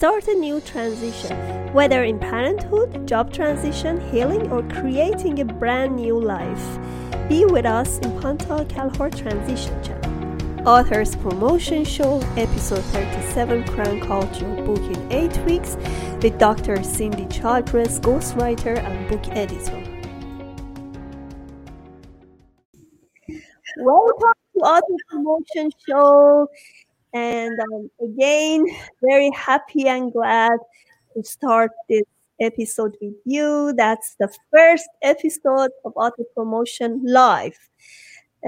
start a new transition, whether in parenthood, job transition, healing, or creating a brand new life. Be with us in Pantal Kalhor Transition Channel. Authors Promotion Show, Episode 37 Crank Out Your Book in 8 Weeks with Dr. Cindy Childress, ghostwriter and book editor. Welcome to Author Promotion Show. And um, again, very happy and glad to start this episode with you. That's the first episode of Author Promotion Live.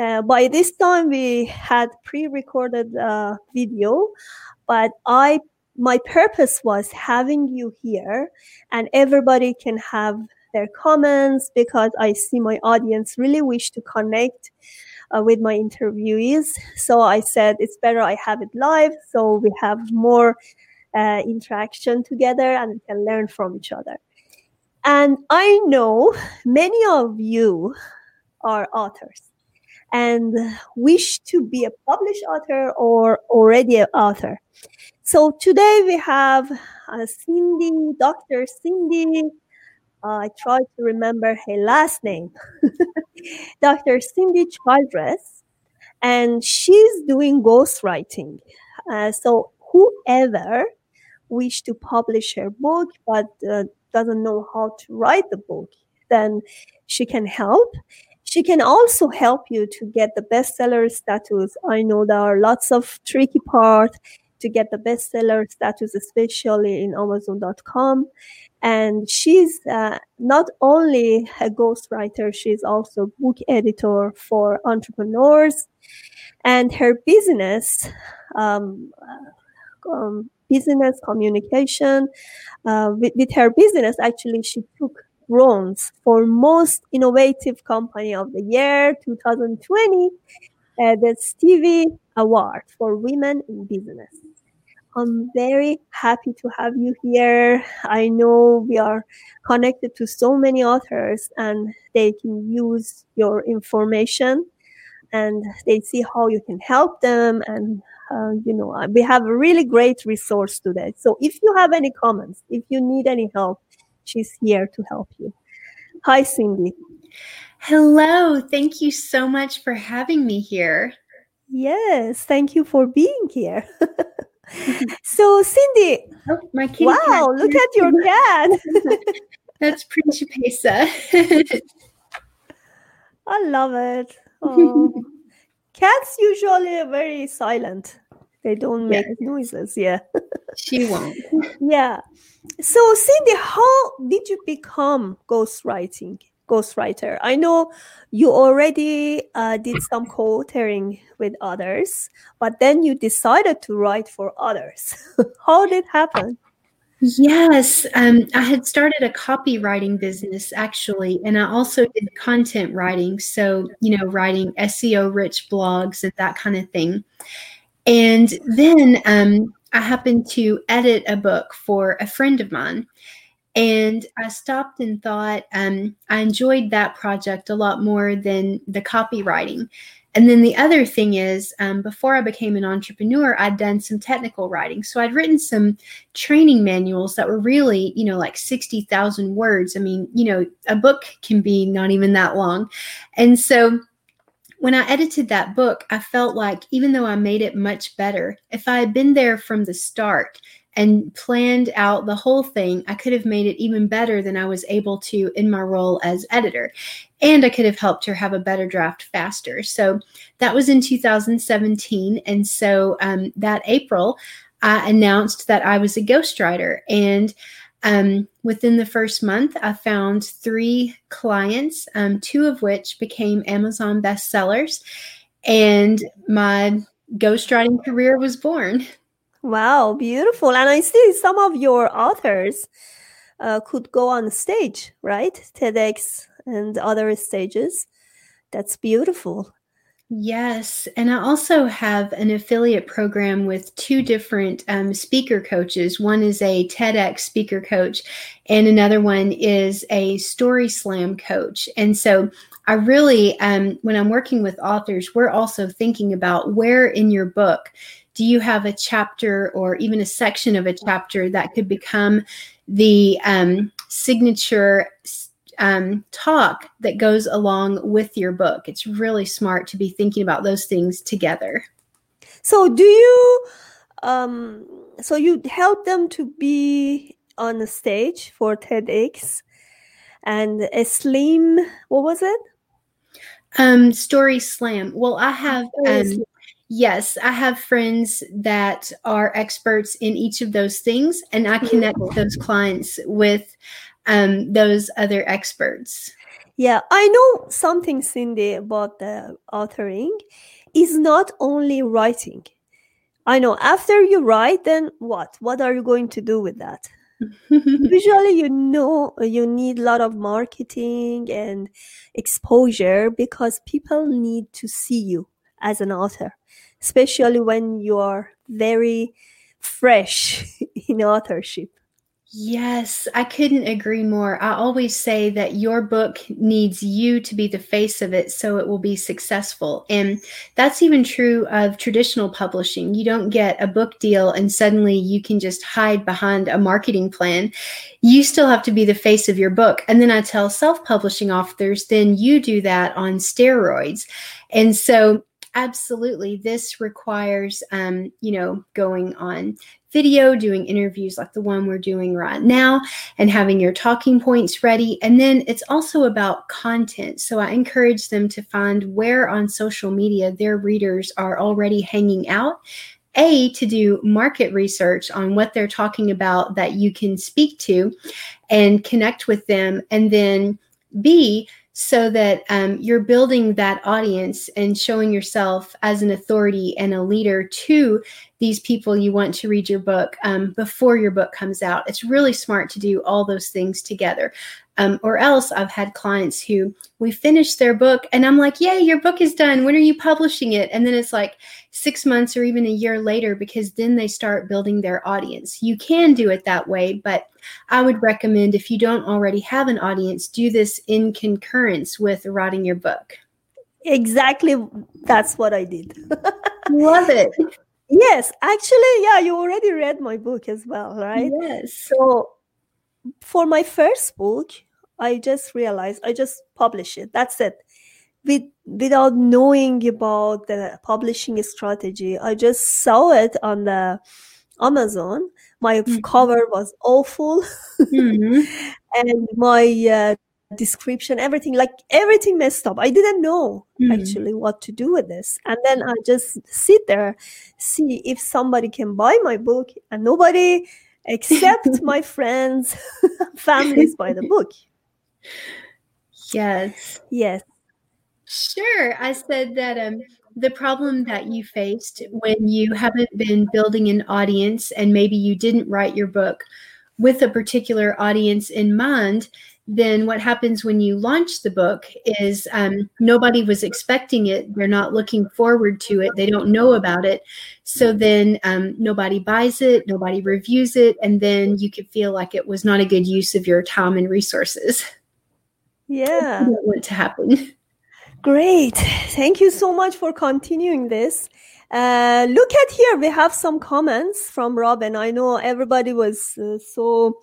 Uh, by this time, we had pre-recorded uh, video, but I my purpose was having you here, and everybody can have their comments because I see my audience really wish to connect uh, with my interviewees. So I said it's better I have it live so we have more uh, interaction together and we can learn from each other. And I know many of you are authors and wish to be a published author or already an author. So today we have uh, Cindy, Dr. Cindy I try to remember her last name, Dr. Cindy Childress, and she's doing ghostwriting. Uh, so whoever wish to publish her book but uh, doesn't know how to write the book, then she can help. She can also help you to get the bestseller status. I know there are lots of tricky parts to get the bestseller status, especially in Amazon.com. And she's uh, not only a ghostwriter, she's also book editor for entrepreneurs. And her business, um, uh, um, business communication, uh, with, with her business, actually, she took bronze for most innovative company of the year 2020 uh, the Stevie Award for women in business. I'm very happy to have you here. I know we are connected to so many authors and they can use your information and they see how you can help them. And, uh, you know, we have a really great resource today. So if you have any comments, if you need any help, she's here to help you. Hi, Cindy. Hello. Thank you so much for having me here. Yes. Thank you for being here. so Cindy, oh, my kitty wow, cat. look at your cat. That's Principessa. I love it. Oh. Cats usually are very silent. They don't make yeah. noises. Yeah. she won't. Yeah. So Cindy, how did you become ghostwriting? Ghostwriter. I know you already uh, did some co-authoring with others, but then you decided to write for others. How did it happen? Yes, um, I had started a copywriting business actually, and I also did content writing. So, you know, writing SEO rich blogs and that kind of thing. And then um, I happened to edit a book for a friend of mine. And I stopped and thought um, I enjoyed that project a lot more than the copywriting. And then the other thing is, um, before I became an entrepreneur, I'd done some technical writing. So I'd written some training manuals that were really, you know, like 60,000 words. I mean, you know, a book can be not even that long. And so when I edited that book, I felt like even though I made it much better, if I had been there from the start, and planned out the whole thing, I could have made it even better than I was able to in my role as editor. And I could have helped her have a better draft faster. So that was in 2017. And so um, that April, I announced that I was a ghostwriter. And um, within the first month, I found three clients, um, two of which became Amazon bestsellers. And my ghostwriting career was born. Wow, beautiful. And I see some of your authors uh, could go on stage, right? TEDx and other stages. That's beautiful. Yes. And I also have an affiliate program with two different um, speaker coaches. One is a TEDx speaker coach, and another one is a Story Slam coach. And so I really, um, when I'm working with authors, we're also thinking about where in your book do you have a chapter or even a section of a chapter that could become the um, signature um, talk that goes along with your book? It's really smart to be thinking about those things together. So, do you? Um, so you help them to be on the stage for TEDx, and a slim. What was it? Um, story slam. Well, I have um, yes, I have friends that are experts in each of those things, and I connect those clients with um, those other experts. Yeah, I know something, Cindy, about the authoring. Is not only writing. I know after you write, then what? What are you going to do with that? Usually, you know, you need a lot of marketing and exposure because people need to see you as an author, especially when you are very fresh in authorship. Yes, I couldn't agree more. I always say that your book needs you to be the face of it so it will be successful. And that's even true of traditional publishing. You don't get a book deal and suddenly you can just hide behind a marketing plan. You still have to be the face of your book. And then I tell self publishing authors, then you do that on steroids. And so absolutely this requires um, you know going on video, doing interviews like the one we're doing right now, and having your talking points ready. And then it's also about content. So I encourage them to find where on social media their readers are already hanging out. A, to do market research on what they're talking about that you can speak to and connect with them. And then B, so that um, you're building that audience and showing yourself as an authority and a leader to these people you want to read your book um, before your book comes out. It's really smart to do all those things together. Um, or else I've had clients who we finish their book and I'm like, Yay, your book is done. When are you publishing it? And then it's like six months or even a year later because then they start building their audience. You can do it that way, but I would recommend if you don't already have an audience, do this in concurrence with writing your book. Exactly. That's what I did. Love it. Yes, actually, yeah, you already read my book as well, right? Yes. So for my first book, I just realized I just publish it. That's it. With, without knowing about the publishing strategy, I just saw it on the Amazon. My mm-hmm. cover was awful, mm-hmm. and my uh, description, everything like everything messed up. I didn't know mm. actually what to do with this. And then I just sit there, see if somebody can buy my book, and nobody except my friends, families by the book. Yes. Yes. Sure. I said that um the problem that you faced when you haven't been building an audience and maybe you didn't write your book with a particular audience in mind then what happens when you launch the book is um, nobody was expecting it. They're not looking forward to it. They don't know about it. So then um, nobody buys it, nobody reviews it, and then you could feel like it was not a good use of your time and resources. Yeah. What to happen. Great. Thank you so much for continuing this. Uh, look at here. We have some comments from Robin. I know everybody was uh, so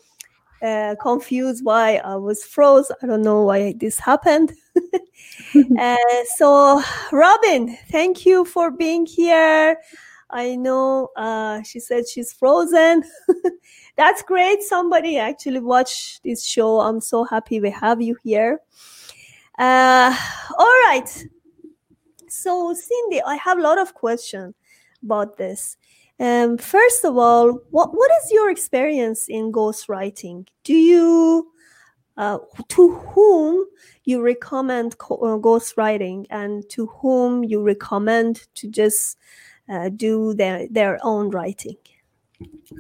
uh, confused why I was froze. I don't know why this happened. uh, so, Robin, thank you for being here. I know uh, she said she's frozen. That's great. Somebody actually watched this show. I'm so happy we have you here. Uh, all right. So, Cindy, I have a lot of questions about this. Um, first of all, what, what is your experience in ghostwriting? Do you, uh, to whom you recommend co- uh, ghostwriting and to whom you recommend to just uh, do their, their own writing?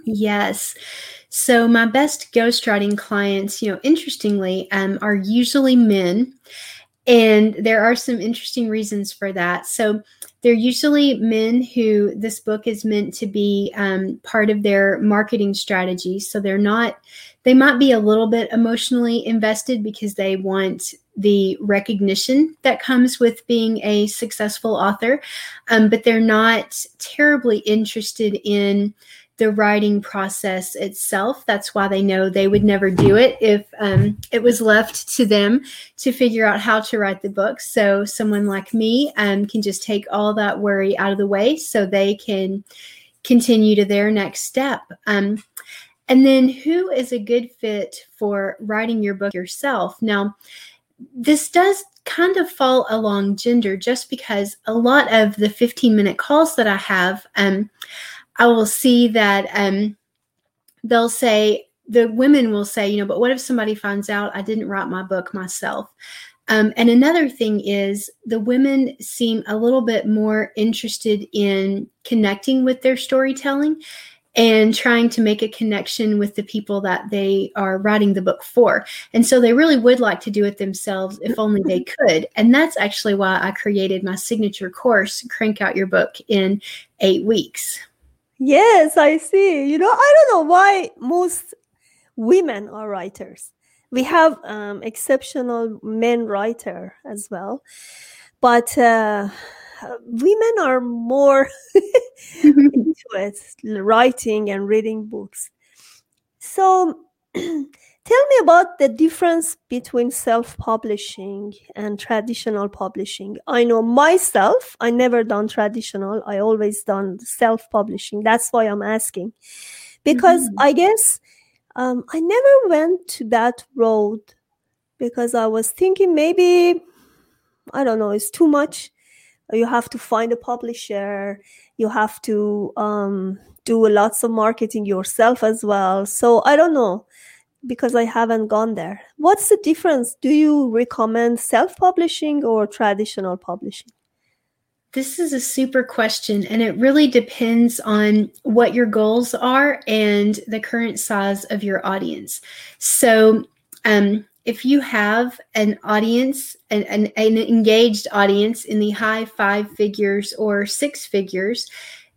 Yes. So my best ghostwriting clients, you know, interestingly, um, are usually men And there are some interesting reasons for that. So, they're usually men who this book is meant to be um, part of their marketing strategy. So, they're not, they might be a little bit emotionally invested because they want the recognition that comes with being a successful author, um, but they're not terribly interested in the writing process itself. That's why they know they would never do it if um, it was left to them to figure out how to write the book. So, someone like me um, can just take all that worry out of the way so they can continue to their next step. Um, and then, who is a good fit for writing your book yourself? Now, this does kind of fall along gender just because a lot of the 15 minute calls that I have, um, I will see that um, they'll say, the women will say, you know, but what if somebody finds out I didn't write my book myself? Um, and another thing is the women seem a little bit more interested in connecting with their storytelling and trying to make a connection with the people that they are writing the book for. And so they really would like to do it themselves if only they could. And that's actually why I created my signature course, Crank Out Your Book in Eight Weeks. Yes, I see. You know, I don't know why most women are writers. We have um, exceptional men writer as well, but uh, women are more into it, writing and reading books. So, tell me about the difference between self publishing and traditional publishing. I know myself, I never done traditional, I always done self publishing. That's why I'm asking. Because mm-hmm. I guess um, I never went to that road because I was thinking maybe, I don't know, it's too much you have to find a publisher you have to um, do lots of marketing yourself as well so i don't know because i haven't gone there. What's the difference? Do you recommend self-publishing or traditional publishing? This is a super question, and it really depends on what your goals are and the current size of your audience. So, um, if you have an audience, an, an, an, engaged audience in the high five figures or six figures,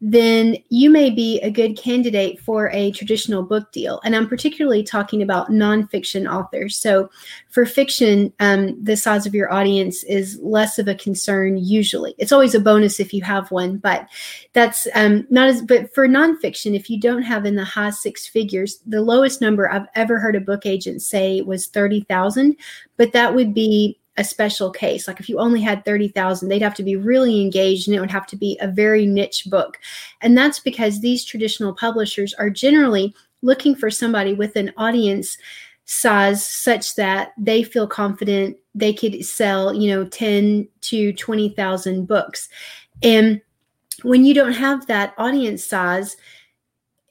then you may be a good candidate for a traditional book deal. And I'm particularly talking about nonfiction authors. So for fiction, um, the size of your audience is less of a concern usually. It's always a bonus if you have one, but that's um, not as, but for nonfiction, if you don't have in the high six figures, the lowest number I've ever heard a book agent say was 30,000, but that would be a special case. Like if you only had 30,000, they'd have to be really engaged and it would have to be a very niche book. And that's because these traditional publishers are generally looking for somebody with an audience size such that they feel confident they could sell, you know, 10 to 20,000 books. And when you don't have that audience size,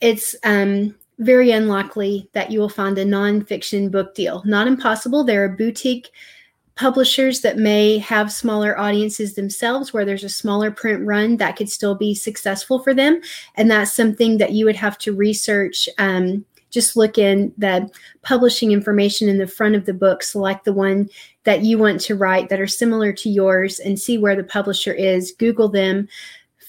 it's um very unlikely that you will find a nonfiction book deal. Not impossible. There are boutique publishers that may have smaller audiences themselves where there's a smaller print run that could still be successful for them. And that's something that you would have to research um, just look in the publishing information in the front of the book select the one that you want to write that are similar to yours and see where the publisher is google them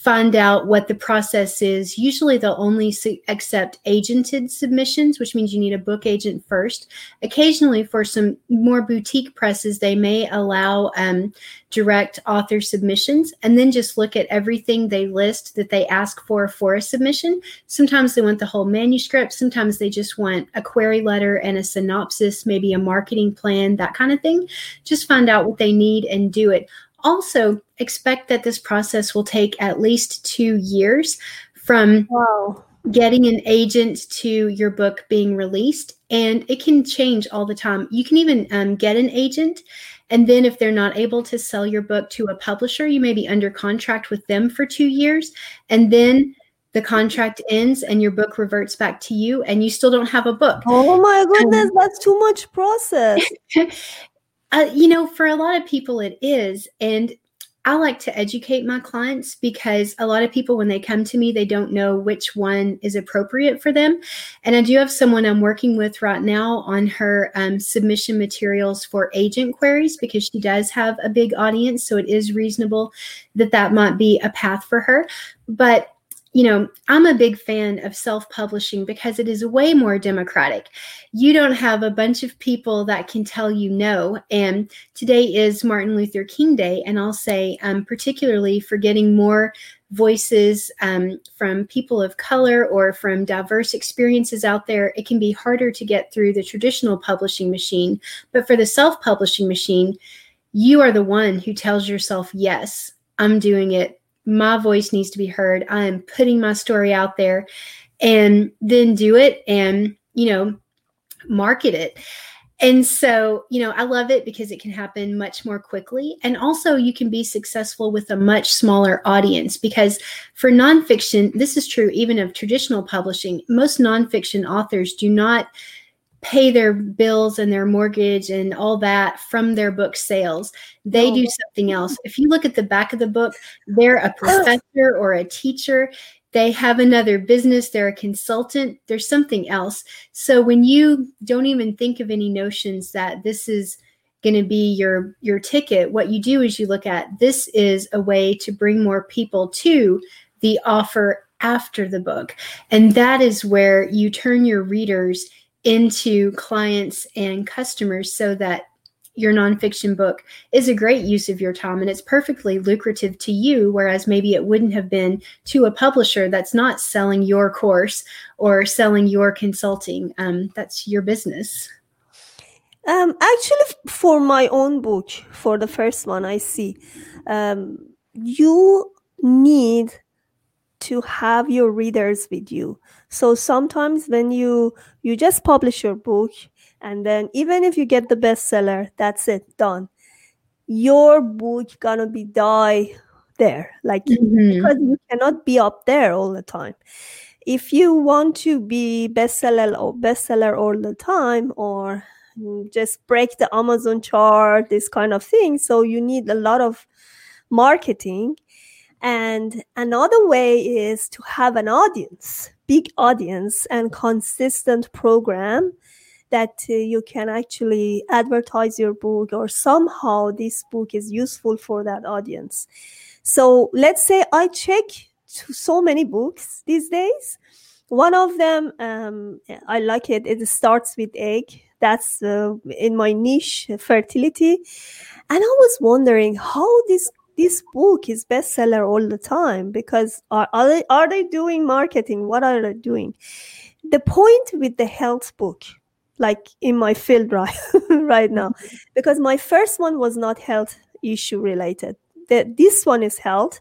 find out what the process is. Usually, they'll only su- accept agented submissions, which means you need a book agent first. Occasionally, for some more boutique presses, they may allow um, direct author submissions and then just look at everything they list that they ask for for a submission. Sometimes they want the whole manuscript, sometimes they just want a query letter and a synopsis, maybe a marketing plan, that kind of thing. Just find out what they need and do it also expect that this process will take at least two years from wow. getting an agent to your book being released. And it can change all the time. You can even um, get an agent. And then, if they're not able to sell your book to a publisher, you may be under contract with them for two years. And then the contract ends and your book reverts back to you and you still don't have a book. Oh my goodness, um, that's too much process. Uh, you know, for a lot of people, it is. And I like to educate my clients because a lot of people, when they come to me, they don't know which one is appropriate for them. And I do have someone I'm working with right now on her um, submission materials for agent queries because she does have a big audience. So it is reasonable that that might be a path for her. But you know, I'm a big fan of self publishing because it is way more democratic. You don't have a bunch of people that can tell you no. And today is Martin Luther King Day. And I'll say, um, particularly for getting more voices um, from people of color or from diverse experiences out there, it can be harder to get through the traditional publishing machine. But for the self publishing machine, you are the one who tells yourself, yes, I'm doing it my voice needs to be heard. I am putting my story out there and then do it and, you know, market it. And so, you know, I love it because it can happen much more quickly. And also, you can be successful with a much smaller audience because for nonfiction, this is true even of traditional publishing. Most nonfiction authors do not pay their bills and their mortgage and all that from their book sales. They oh. do something else. If you look at the back of the book, they're a oh. professor or a teacher. They have another business, they're a consultant, there's something else. So when you don't even think of any notions that this is going to be your your ticket, what you do is you look at this is a way to bring more people to the offer after the book. And that is where you turn your readers into clients and customers so that your nonfiction book is a great use of your time and it's perfectly lucrative to you, whereas maybe it wouldn't have been to a publisher that's not selling your course or selling your consulting. Um, that's your business. Um, actually, for my own book, for the first one, I see um, you need to have your readers with you. So sometimes when you you just publish your book and then even if you get the bestseller that's it done. Your book gonna be die there like mm-hmm. because you cannot be up there all the time. If you want to be bestseller or bestseller all the time or just break the amazon chart this kind of thing so you need a lot of marketing and another way is to have an audience, big audience and consistent program that uh, you can actually advertise your book or somehow this book is useful for that audience. So let's say I check so many books these days. One of them, um, I like it. It starts with egg. That's uh, in my niche, fertility. And I was wondering how this this book is bestseller all the time because are, are they are they doing marketing what are they doing the point with the health book like in my field right right now mm-hmm. because my first one was not health issue related the, this one is health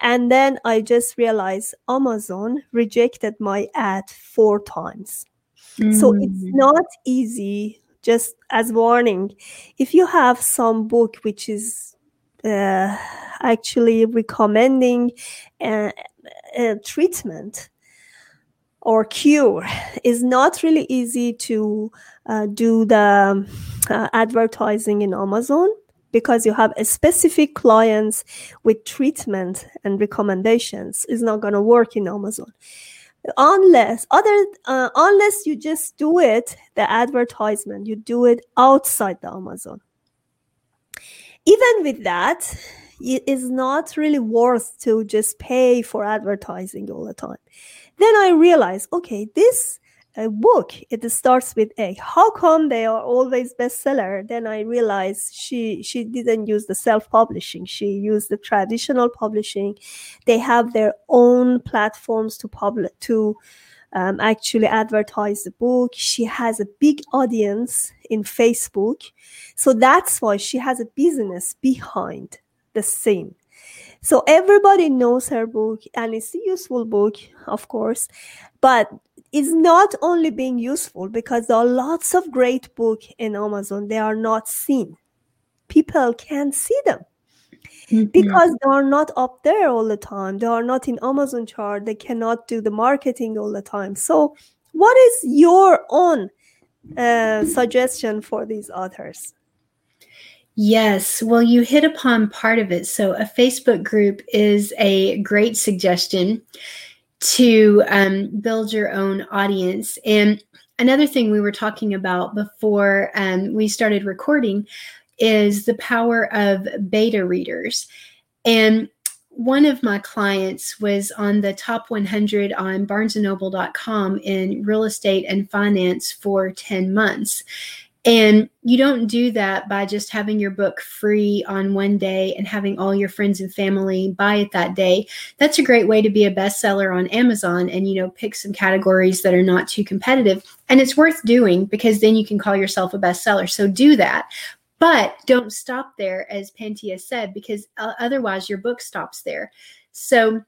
and then i just realized amazon rejected my ad four times mm. so it's mm. not easy just as warning if you have some book which is uh, actually recommending a, a, treatment or cure. Is not really easy to uh, do the uh, advertising in Amazon because you have a specific clients with treatment and recommendations. Is not going to work in Amazon. Unless other uh, unless you just do it the advertisement you do it outside the Amazon even with that, it is not really worth to just pay for advertising all the time. Then I realized, okay, this uh, book it starts with a. How come they are always bestseller? Then i realized she she didn't use the self-publishing. She used the traditional publishing. They have their own platforms to publish to um, actually advertise the book. She has a big audience in Facebook. So that's why she has a business behind the scene. So everybody knows her book and it's a useful book, of course, but it's not only being useful because there are lots of great books in Amazon. They are not seen. People can't see them mm-hmm. because they are not up there all the time. They are not in Amazon chart. They cannot do the marketing all the time. So, what is your own uh, suggestion for these authors? Yes, well, you hit upon part of it. So, a Facebook group is a great suggestion to um, build your own audience. And another thing we were talking about before um, we started recording is the power of beta readers. And one of my clients was on the top 100 on barnesandnoble.com in real estate and finance for 10 months. And you don't do that by just having your book free on one day and having all your friends and family buy it that day. That's a great way to be a bestseller on Amazon and, you know, pick some categories that are not too competitive. And it's worth doing because then you can call yourself a bestseller. So do that. But don't stop there, as Pantia said, because uh, otherwise your book stops there. So,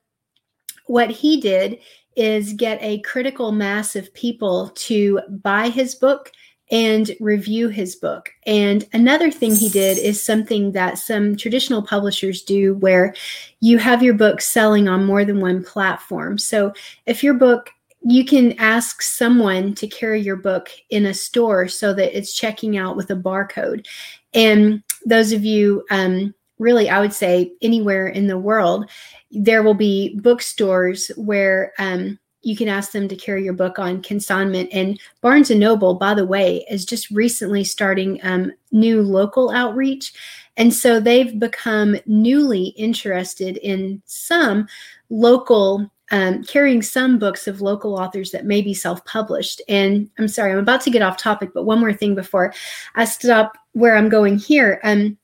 what he did is get a critical mass of people to buy his book and review his book. And another thing he did is something that some traditional publishers do where you have your book selling on more than one platform. So if your book you can ask someone to carry your book in a store so that it's checking out with a barcode. And those of you, um, really, I would say anywhere in the world, there will be bookstores where um, you can ask them to carry your book on consignment. And Barnes and Noble, by the way, is just recently starting um, new local outreach. And so they've become newly interested in some local um, carrying some books of local authors that may be self published. And I'm sorry, I'm about to get off topic, but one more thing before I stop where I'm going here. Um,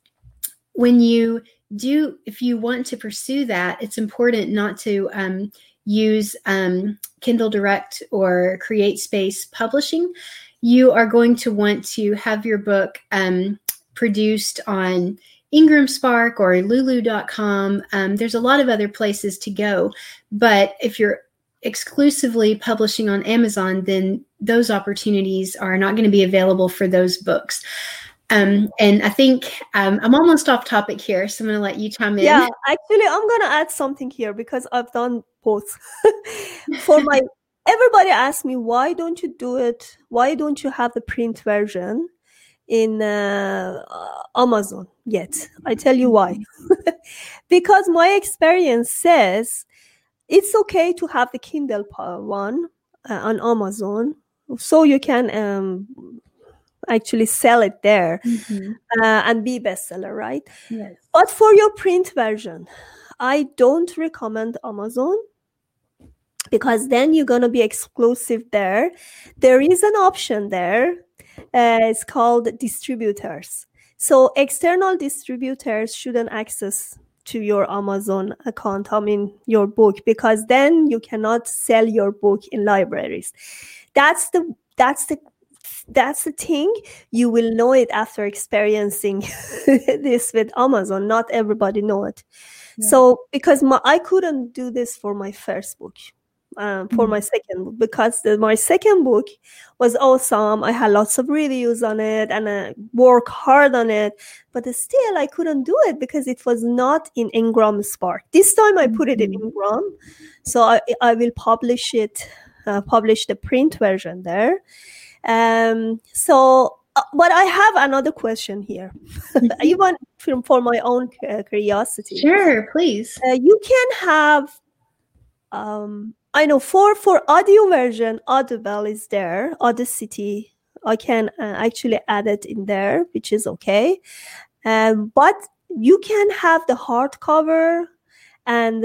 when you do, if you want to pursue that, it's important not to um, use um, Kindle Direct or CreateSpace Publishing. You are going to want to have your book um, produced on Ingram Spark or lulu.com. Um, there's a lot of other places to go. But if you're exclusively publishing on Amazon, then those opportunities are not going to be available for those books. Um, and I think um, I'm almost off topic here, so I'm going to let you chime in. Yeah, actually, I'm going to add something here because I've done both. for my everybody asks me why don't you do it? Why don't you have the print version? in uh, Amazon yet. I tell you why. because my experience says it's okay to have the Kindle one uh, on Amazon, so you can um, actually sell it there mm-hmm. uh, and be bestseller, right? Yes. But for your print version, I don't recommend Amazon because then you're going to be exclusive there. There is an option there uh, it's called distributors. So external distributors shouldn't access to your Amazon account, I mean your book, because then you cannot sell your book in libraries. That's the that's the that's the thing you will know it after experiencing this with amazon not everybody know it yeah. so because my, i couldn't do this for my first book um, for mm-hmm. my second book because the, my second book was awesome. I had lots of reviews on it and I worked hard on it, but still I couldn't do it because it was not in Ingram Spark. This time I put it in mm-hmm. Ingram, so I, I will publish it, uh, publish the print version there. Um, so, uh, but I have another question here, even from, for my own uh, curiosity. Sure, please. Uh, you can have um, I know for for audio version, Audible is there. Audacity, I can uh, actually add it in there, which is okay. Um, but you can have the hardcover and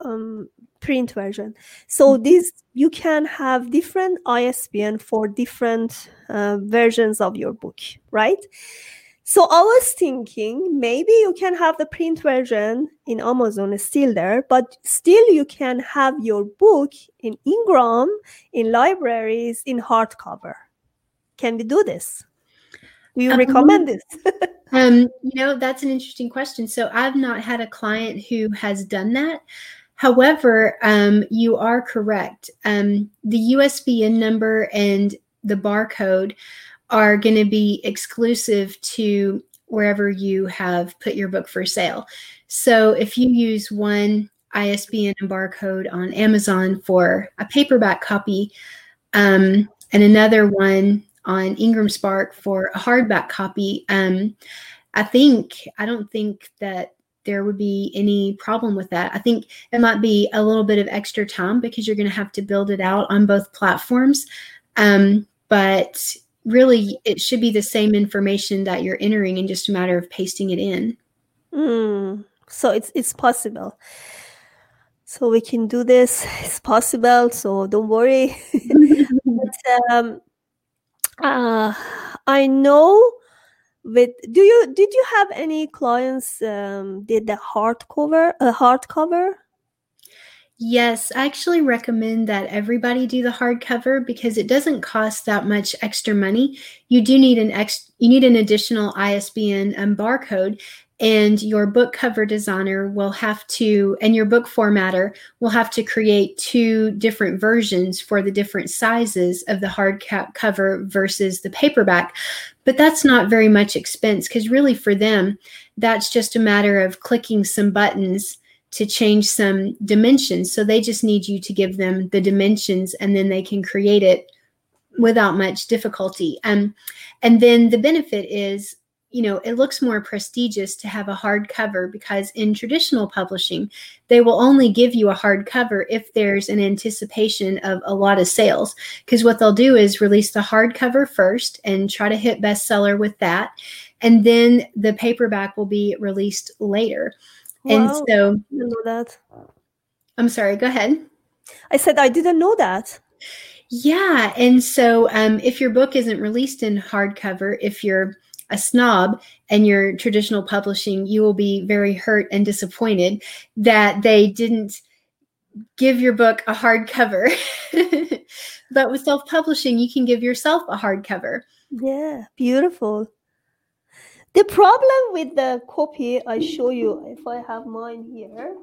um, print version. So mm-hmm. this you can have different ISBN for different uh, versions of your book, right? So I was thinking maybe you can have the print version in Amazon still there, but still you can have your book in Ingram, in libraries, in hardcover. Can we do this? Do you um, recommend this? um, you know, that's an interesting question. So I've not had a client who has done that. However, um, you are correct. Um, the ISBN number and the barcode are going to be exclusive to wherever you have put your book for sale. So if you use one ISBN and barcode on Amazon for a paperback copy, um, and another one on Ingram Spark for a hardback copy, um, I think I don't think that there would be any problem with that. I think it might be a little bit of extra time because you're going to have to build it out on both platforms. Um, but really, it should be the same information that you're entering and just a matter of pasting it in. Mm, so it's it's possible. So we can do this. It's possible. So don't worry. but, um, uh, I know with do you did you have any clients um, did the hardcover a hardcover Yes, I actually recommend that everybody do the hardcover because it doesn't cost that much extra money. You do need an ex you need an additional ISBN and barcode and your book cover designer will have to and your book formatter will have to create two different versions for the different sizes of the hardcover versus the paperback but that's not very much expense because really for them that's just a matter of clicking some buttons to change some dimensions. So they just need you to give them the dimensions and then they can create it without much difficulty. Um, and then the benefit is you know, it looks more prestigious to have a hard cover because in traditional publishing, they will only give you a hard cover if there's an anticipation of a lot of sales. Because what they'll do is release the hardcover first and try to hit bestseller with that. And then the paperback will be released later. Wow, and so, I know that. I'm sorry, go ahead. I said I didn't know that. Yeah. And so, um, if your book isn't released in hardcover, if you're a snob and your traditional publishing, you will be very hurt and disappointed that they didn't give your book a hardcover. but with self publishing, you can give yourself a hardcover. Yeah, beautiful. The problem with the copy, I show you if I have mine here.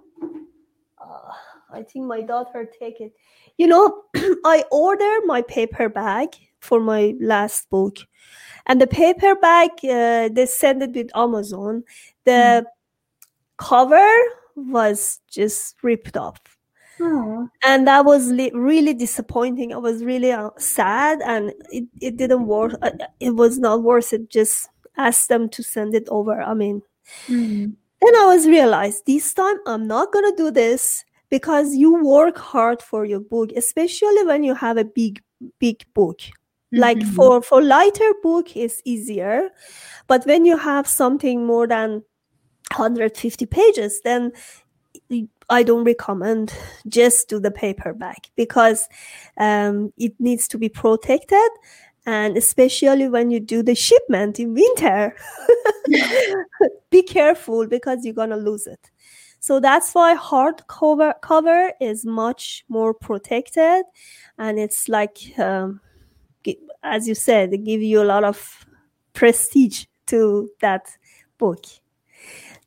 Uh, I think my daughter take it. You know, I order my paper bag for my last book. And the paperback uh, they sent it with amazon. The mm. cover was just ripped off. And that was li- really disappointing. I was really uh, sad and it, it didn't work uh, it was not worth it. Just ask them to send it over i mean. Mm. then i was realized this time i'm not gonna do this because you work hard for your book especially when you have a big big book like mm-hmm. for for lighter book is easier but when you have something more than 150 pages then i don't recommend just do the paperback because um, it needs to be protected and especially when you do the shipment in winter be careful because you're gonna lose it so that's why hardcover cover is much more protected and it's like um, as you said, give you a lot of prestige to that book.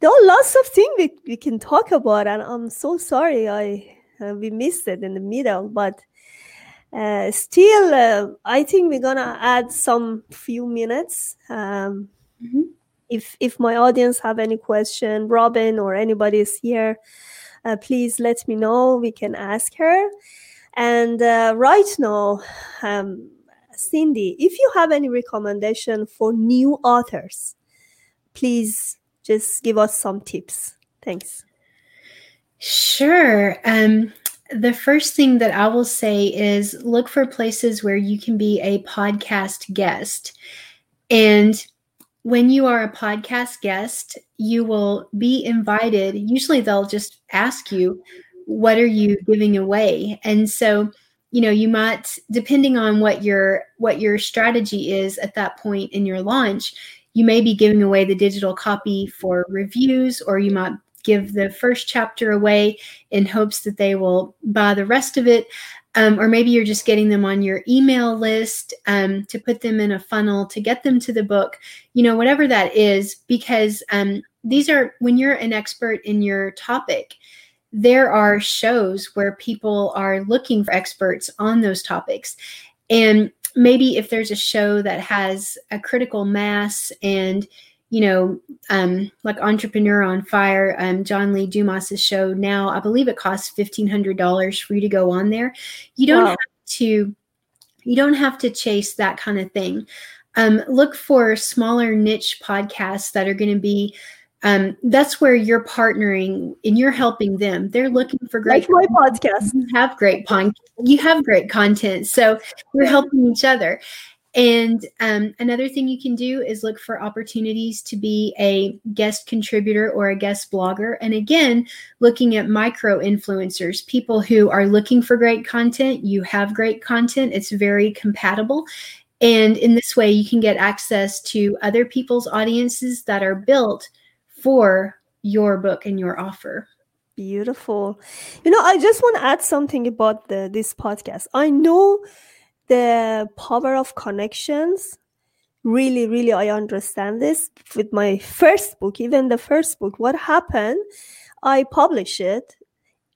There are lots of things we, we can talk about, and I'm so sorry I uh, we missed it in the middle, but uh, still, uh, I think we're gonna add some few minutes. Um, mm-hmm. If if my audience have any question, Robin or anybody is here, uh, please let me know. We can ask her. And uh, right now, um, Cindy, if you have any recommendation for new authors, please just give us some tips. Thanks. Sure. Um, the first thing that I will say is look for places where you can be a podcast guest. And when you are a podcast guest, you will be invited. Usually they'll just ask you, What are you giving away? And so you know you might depending on what your what your strategy is at that point in your launch you may be giving away the digital copy for reviews or you might give the first chapter away in hopes that they will buy the rest of it. Um, or maybe you're just getting them on your email list um, to put them in a funnel to get them to the book you know whatever that is because um, these are when you're an expert in your topic there are shows where people are looking for experts on those topics. And maybe if there's a show that has a critical mass and you know, um, like Entrepreneur on Fire, um, John Lee Dumas's show now, I believe it costs fifteen hundred dollars for you to go on there. You don't wow. have to, you don't have to chase that kind of thing. um, look for smaller niche podcasts that are going to be um, that's where you're partnering and you're helping them. They're looking for great. Like my podcast. You have great pon- You have great content, so you're helping each other. And um, another thing you can do is look for opportunities to be a guest contributor or a guest blogger. And again, looking at micro influencers, people who are looking for great content. You have great content, it's very compatible. And in this way, you can get access to other people's audiences that are built for your book and your offer. Beautiful. You know, I just want to add something about the, this podcast. I know the power of connections. Really, really, I understand this with my first book, even the first book. What happened? I published it.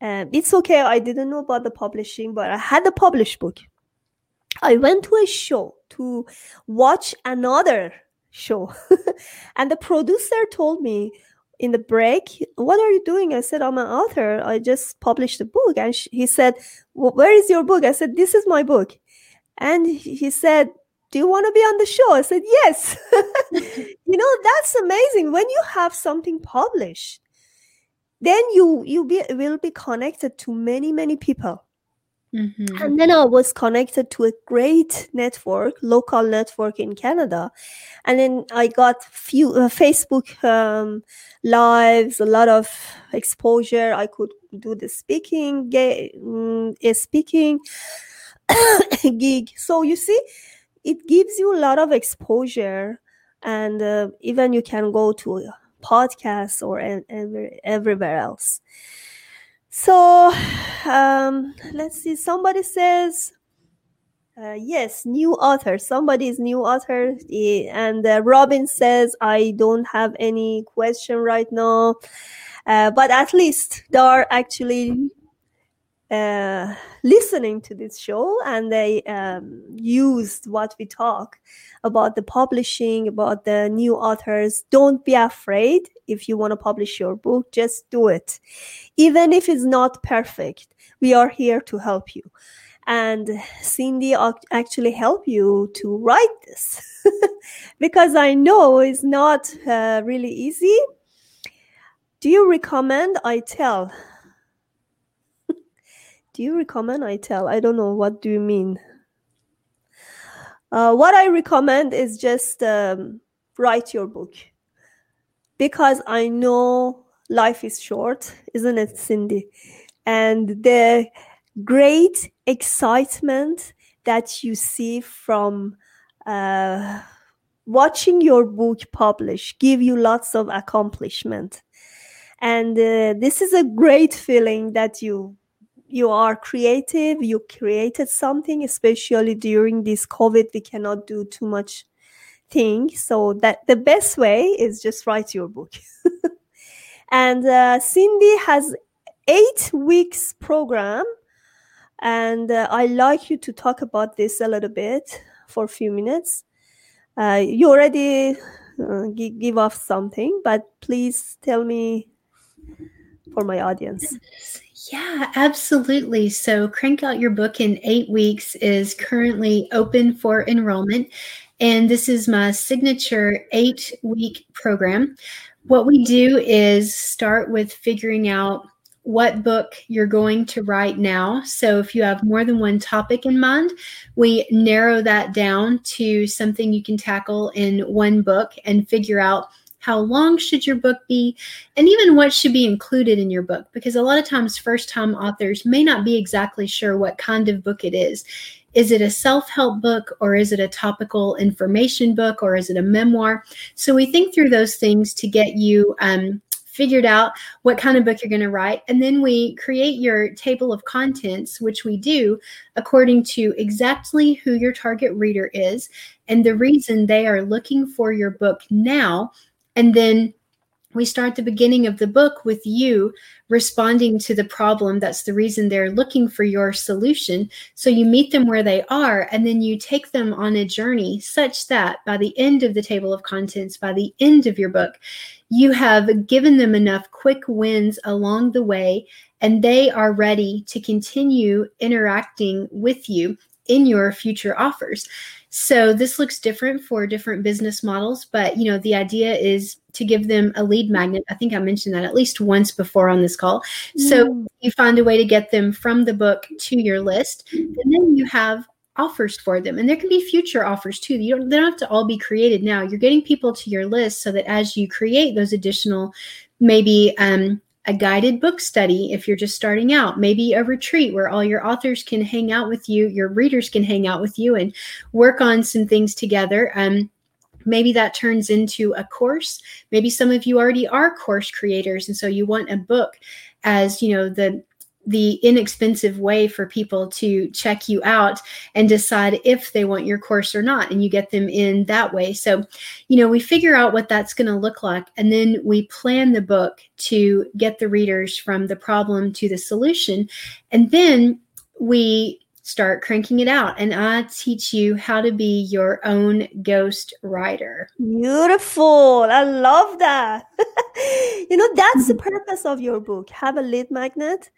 And it's okay. I didn't know about the publishing, but I had the published book. I went to a show to watch another show. and the producer told me in the break, What are you doing? I said, I'm an author. I just published a book. And he said, Where is your book? I said, This is my book. And he said, Do you want to be on the show? I said, Yes. you know, that's amazing. When you have something published, then you you be, will be connected to many many people Mm-hmm. And then I was connected to a great network, local network in Canada. And then I got few uh, Facebook um, lives, a lot of exposure. I could do the speaking, um, a speaking gig. So you see, it gives you a lot of exposure, and uh, even you can go to podcasts or every, everywhere else. So um, let's see. Somebody says, uh, yes, new author. Somebody is new author. And uh, Robin says, I don't have any question right now. Uh, but at least they are actually uh, listening to this show and they um, used what we talk about the publishing, about the new authors. Don't be afraid if you want to publish your book, just do it. Even if it's not perfect, we are here to help you. And Cindy actually helped you to write this because I know it's not uh, really easy. Do you recommend I tell do you recommend I tell? I don't know. What do you mean? Uh, what I recommend is just um, write your book because I know life is short, isn't it, Cindy? And the great excitement that you see from uh, watching your book published give you lots of accomplishment and uh, this is a great feeling that you you are creative you created something especially during this covid we cannot do too much thing. So that the best way is just write your book. And uh, cindy has eight weeks program and uh, i like you to talk about this a little bit for a few minutes. Uh, you already uh, give off something but please tell me for my audience yeah, absolutely. So, Crank Out Your Book in Eight Weeks is currently open for enrollment. And this is my signature eight week program. What we do is start with figuring out what book you're going to write now. So, if you have more than one topic in mind, we narrow that down to something you can tackle in one book and figure out how long should your book be and even what should be included in your book because a lot of times first time authors may not be exactly sure what kind of book it is is it a self-help book or is it a topical information book or is it a memoir so we think through those things to get you um, figured out what kind of book you're going to write. And then we create your table of contents, which we do according to exactly who your target reader is and the reason they are looking for your book now and then we start the beginning of the book with you responding to the problem. That's the reason they're looking for your solution. So you meet them where they are, and then you take them on a journey such that by the end of the table of contents, by the end of your book, you have given them enough quick wins along the way, and they are ready to continue interacting with you in your future offers. So this looks different for different business models, but you know, the idea is to give them a lead magnet. I think I mentioned that at least once before on this call. Mm. So you find a way to get them from the book to your list, and then you have offers for them and there can be future offers too you don't they don't have to all be created now you're getting people to your list so that as you create those additional maybe um, a guided book study if you're just starting out, maybe a retreat where all your authors can hang out with you, your readers can hang out with you and work on some things together. Um, maybe that turns into a course. Maybe some of you already are course creators, and so you want a book as you know the the inexpensive way for people to check you out and decide if they want your course or not and you get them in that way. So you know we figure out what that's going to look like and then we plan the book to get the readers from the problem to the solution and then we start cranking it out and i teach you how to be your own ghost writer. Beautiful. I love that. You know that's the purpose of your book have a lead magnet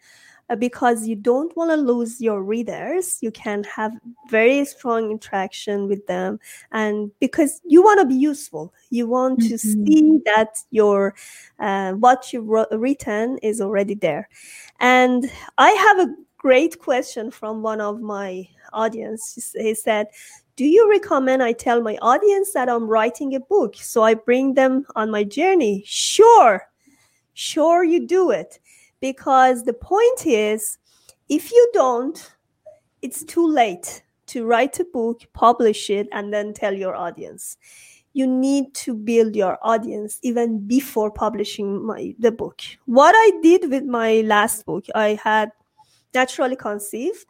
because you don't want to lose your readers. You can have very strong interaction with them, and because you want to be useful, you want mm-hmm. to see that your uh, what you've written is already there. And I have a great question from one of my audience. He said, do you recommend I tell my audience that I'm writing a book so I bring them on my journey? Sure. Sure, you do it because the point is if you don't it's too late to write a book publish it and then tell your audience. You need to build your audience even before publishing my the book. What i did with my last book i had naturally conceived.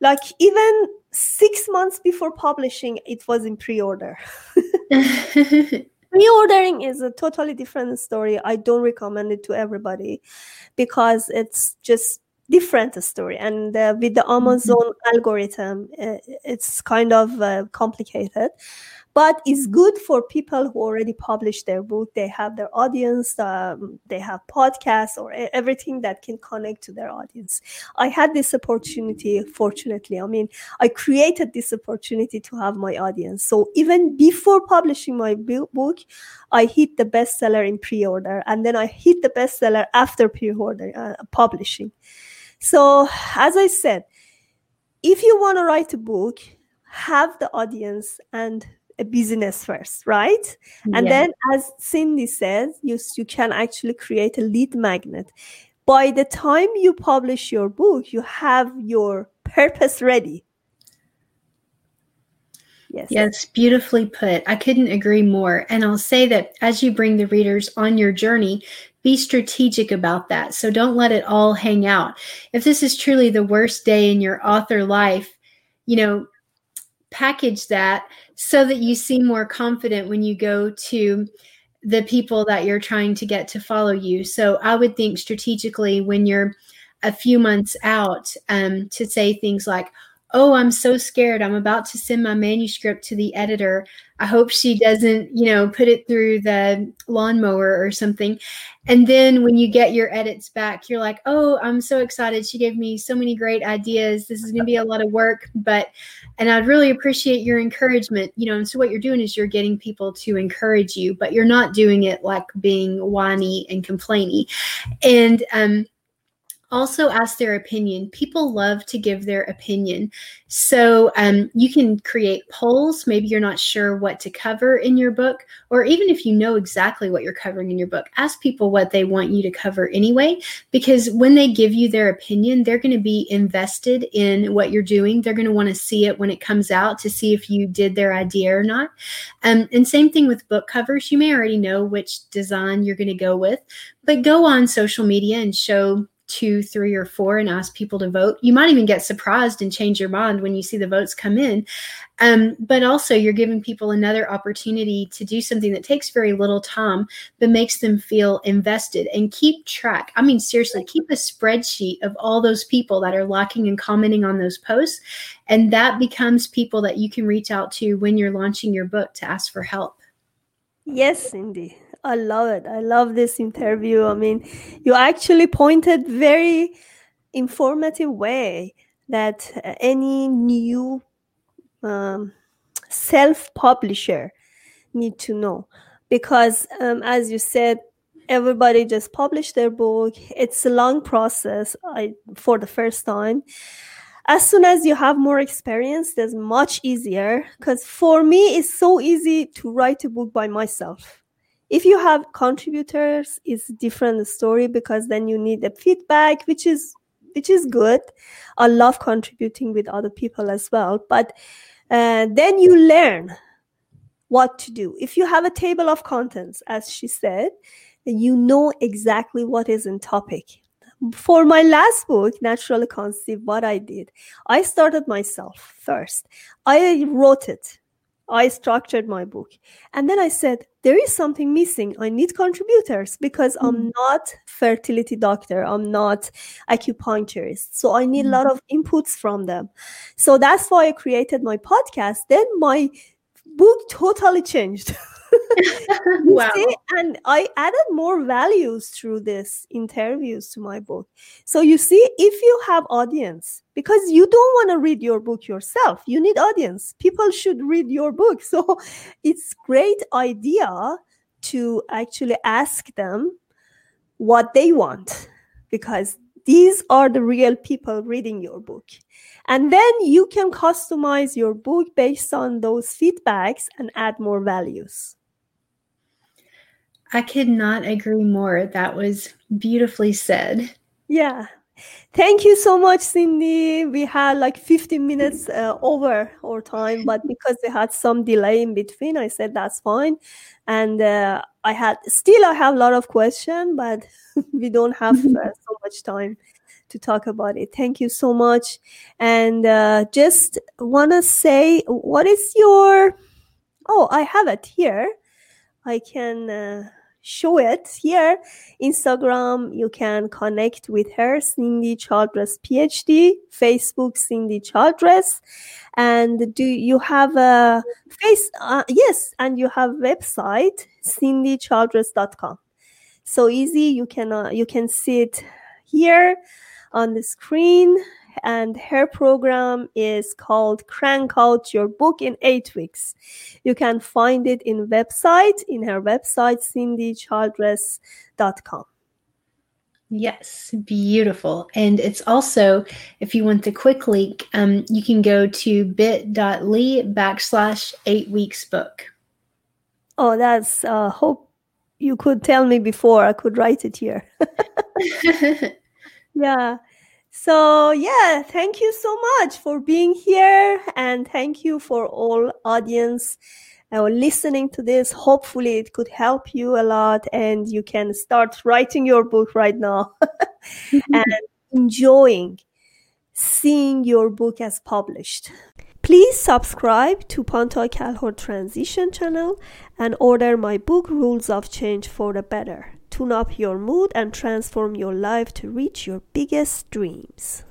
Like even six months before publishing it was in pre-order Pre-ordering is a totally different story. I don't recommend it to everybody because it's just different story and uh, with the mm-hmm. amazon mm-hmm. algorithm uh, it's kind of uh, complicated but it's good for people who already published their book. They have their audience um, they have podcasts or everything that can connect to their audience. I had this opportunity fortunately i mean i created this opportunity to have my audience. So even before publishing my book i hit the bestseller in pre-order and then i hit the bestseller after pre-order uh, publishing. So as i said if you want to write a book have the audience and a business first, right? And yeah. then, as Cindy says, you, you can actually create a lead magnet. By the time you publish your book, you have your purpose ready. Yes. Yes, beautifully put. I couldn't agree more. And I'll say that as you bring the readers on your journey, be strategic about that. So don't let it all hang out. If this is truly the worst day in your author life, you know, package that so that you seem more confident when you go to the people that you're trying to get to follow you. So I would think strategically when you're a few months out um, to say things like, oh, I'm so scared. I'm about to send my manuscript to the editor. I hope she doesn't, you know, put it through the lawnmower or something. And then when you get your edits back, you're like, oh, I'm so excited. She gave me so many great ideas. This is going to be a lot of work, but, and I'd really appreciate your encouragement, you know. And so what you're doing is you're getting people to encourage you, but you're not doing it like being whiny and complainy. And, um, also ask their opinion. People love to give their opinion. So um, you can create polls. Maybe you're not sure what to cover in your book, or even if you know exactly what you're covering in your book, ask people what they want you to cover anyway. Because when they give you their opinion, they're going to be invested in what you're doing. They're going to want to see it when it comes out to see if you did their idea or not. Um, and same thing with book covers. You may already know which design you're going to go with, but go on social media and show two, three, or four and ask people to vote. You might even get surprised and change your mind when you see the votes come in. Um, but also, you're giving people another opportunity to do something that takes very little time, but makes them feel invested and keep track. I mean, seriously, keep a spreadsheet of all those people that are liking and commenting on those posts. And that becomes people that you can reach out to when you're launching your book to ask for help. Yes, Cindy. I love it. I love this interview. I mean, you actually pointed very informative way that any new um, self publisher need to know because um, as you said everybody just published their book it's a long process I, for the first time as soon as you have more experience that's much easier because for me it's so easy to write a book by myself if you have contributors it's different story because then you need the feedback which is which is good. I love contributing with other people as well but uh, then you learn what to do. If you have a table of contents as she said you know exactly what is in topic. For my last book naturally conceived what i did i started myself first. I wrote it I structured my book. And then I said, there is something missing. I need contributors because mm-hmm. I'm not fertility doctor. I'm not acupuncturist. So I need mm-hmm. a lot of inputs from them. So that's why I created my podcast. Then my book totally changed. wow. See? And I added more values through this interviews to my book. So you see, if you have audience, because you don't want to read your book yourself, you need audience. People should read your book. So it's great idea to actually ask them what they want because these are the real people reading your book. And then you can customize your book based on those feedbacks and add more values. I could not agree more. That was beautifully said. Yeah. Thank you so much, Cindy. We had like 15 minutes uh, over our time, but because they had some delay in between, I said that's fine. And uh, I had still I have a lot of questions, but we don't have uh, so much time to talk about it. Thank you so much. And uh, just want to say, what is your? Oh, I have it here. I can uh, show it here. Instagram, you can connect with her, Cindy Childress PhD. Facebook, Cindy Childress. And do you have a face? Uh, yes, and you have website, cindychildress.com. So easy. You can uh, you can see it here on the screen and her program is called crank out your book in eight weeks you can find it in website in her website cindychildress.com Yes, beautiful. And it's also, if you want the quick link, um, you can go to bit.ly backslash eight weeks book. Oh, that's, uh, hope you could tell me before. I could write it here. yeah. So, yeah, thank you so much for being here and thank you for all audience uh, listening to this. Hopefully it could help you a lot and you can start writing your book right now and enjoying seeing your book as published. Please subscribe to Pantai Calhoun Transition channel and order my book Rules of Change for the Better tune up your mood and transform your life to reach your biggest dreams.